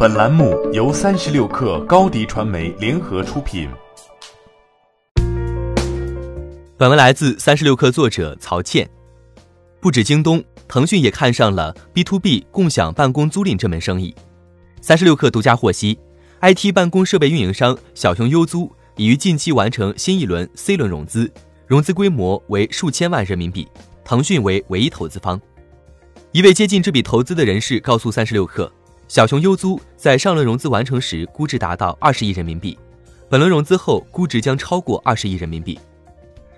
本栏目由三十六氪高低传媒联合出品。本文来自三十六氪作者曹倩。不止京东，腾讯也看上了 B to B 共享办公租赁这门生意。三十六氪独家获悉，IT 办公设备运营商小熊优租已于近期完成新一轮 C 轮融资，融资规模为数千万人民币，腾讯为唯一投资方。一位接近这笔投资的人士告诉三十六氪，小熊优租在上轮融资完成时估值达到二十亿人民币，本轮融资后估值将超过二十亿人民币。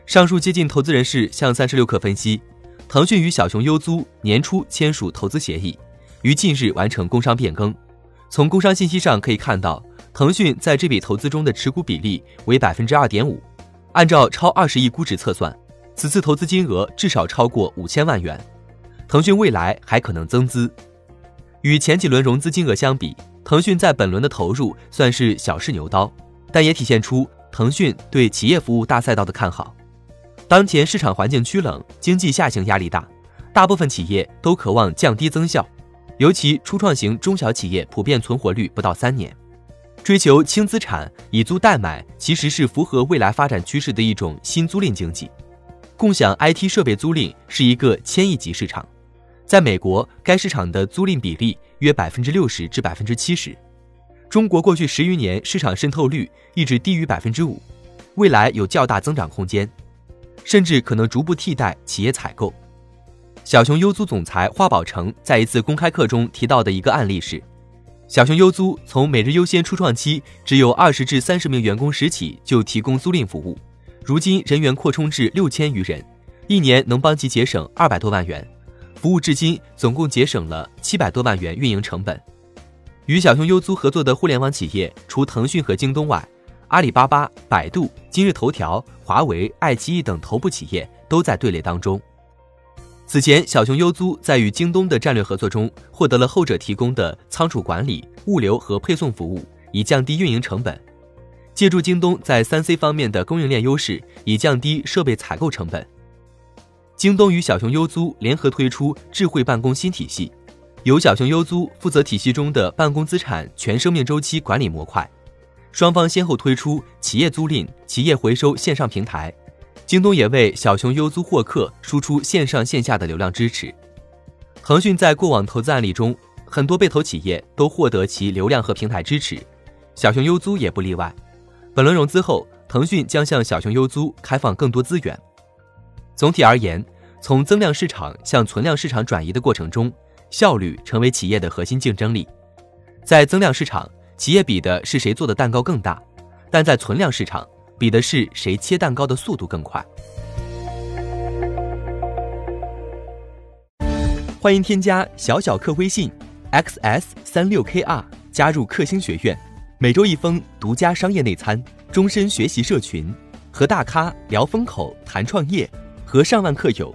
上述接近投资人士向三十六氪分析，腾讯与小熊优租年初签署投资协议，于近日完成工商变更。从工商信息上可以看到，腾讯在这笔投资中的持股比例为百分之二点五。按照超二十亿估值测算，此次投资金额至少超过五千万元。腾讯未来还可能增资。与前几轮融资金额相比，腾讯在本轮的投入算是小试牛刀，但也体现出腾讯对企业服务大赛道的看好。当前市场环境趋冷，经济下行压力大，大部分企业都渴望降低增效。尤其初创型中小企业普遍存活率不到三年，追求轻资产、以租代买，其实是符合未来发展趋势的一种新租赁经济。共享 IT 设备租赁是一个千亿级市场，在美国，该市场的租赁比例约百分之六十至百分之七十。中国过去十余年市场渗透率一直低于百分之五，未来有较大增长空间，甚至可能逐步替代企业采购。小熊优租总裁花宝成在一次公开课中提到的一个案例是，小熊优租从每日优先初创期只有二十至三十名员工时起就提供租赁服务，如今人员扩充至六千余人，一年能帮其节省二百多万元，服务至今总共节省了七百多万元运营成本。与小熊优租合作的互联网企业除腾讯和京东外，阿里巴巴、百度、今日头条、华为、爱奇艺等头部企业都在队列当中。此前，小熊优租在与京东的战略合作中，获得了后者提供的仓储管理、物流和配送服务，以降低运营成本。借助京东在三 C 方面的供应链优势，以降低设备采购成本。京东与小熊优租联合推出智慧办公新体系，由小熊优租负责体系中的办公资产全生命周期管理模块。双方先后推出企业租赁、企业回收线上平台。京东也为小熊优租获客输出线上线下的流量支持。腾讯在过往投资案例中，很多被投企业都获得其流量和平台支持，小熊优租也不例外。本轮融资后，腾讯将向小熊优租开放更多资源。总体而言，从增量市场向存量市场转移的过程中，效率成为企业的核心竞争力。在增量市场，企业比的是谁做的蛋糕更大；但在存量市场，比的是谁切蛋糕的速度更快。欢迎添加小小客微信 xs 三六 kr 加入克星学院，每周一封独家商业内参，终身学习社群，和大咖聊风口谈创业，和上万客友